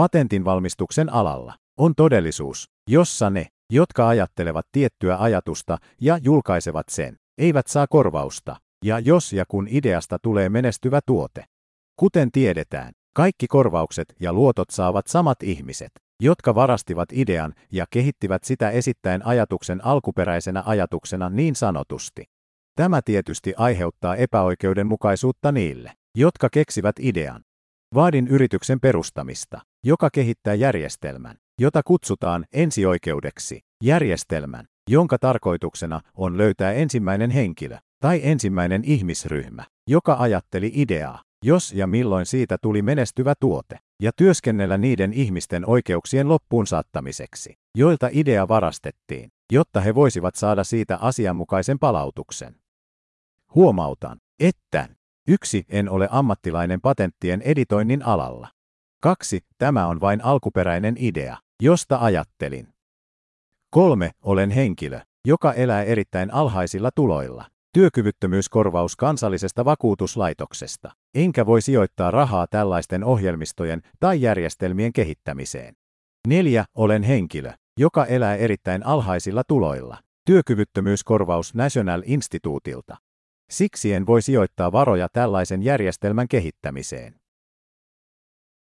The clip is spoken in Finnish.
patentin valmistuksen alalla, on todellisuus, jossa ne, jotka ajattelevat tiettyä ajatusta ja julkaisevat sen, eivät saa korvausta, ja jos ja kun ideasta tulee menestyvä tuote. Kuten tiedetään, kaikki korvaukset ja luotot saavat samat ihmiset, jotka varastivat idean ja kehittivät sitä esittäen ajatuksen alkuperäisenä ajatuksena niin sanotusti. Tämä tietysti aiheuttaa epäoikeudenmukaisuutta niille, jotka keksivät idean. Vaadin yrityksen perustamista, joka kehittää järjestelmän, jota kutsutaan ensioikeudeksi, järjestelmän, jonka tarkoituksena on löytää ensimmäinen henkilö tai ensimmäinen ihmisryhmä, joka ajatteli ideaa, jos ja milloin siitä tuli menestyvä tuote, ja työskennellä niiden ihmisten oikeuksien loppuun saattamiseksi, joilta idea varastettiin, jotta he voisivat saada siitä asianmukaisen palautuksen. Huomautan, että yksi en ole ammattilainen patenttien editoinnin alalla. Kaksi, tämä on vain alkuperäinen idea, josta ajattelin. Kolme, olen henkilö, joka elää erittäin alhaisilla tuloilla. Työkyvyttömyyskorvaus kansallisesta vakuutuslaitoksesta. Enkä voi sijoittaa rahaa tällaisten ohjelmistojen tai järjestelmien kehittämiseen. Neljä, olen henkilö, joka elää erittäin alhaisilla tuloilla. Työkyvyttömyyskorvaus National Instituutilta. Siksi en voi sijoittaa varoja tällaisen järjestelmän kehittämiseen.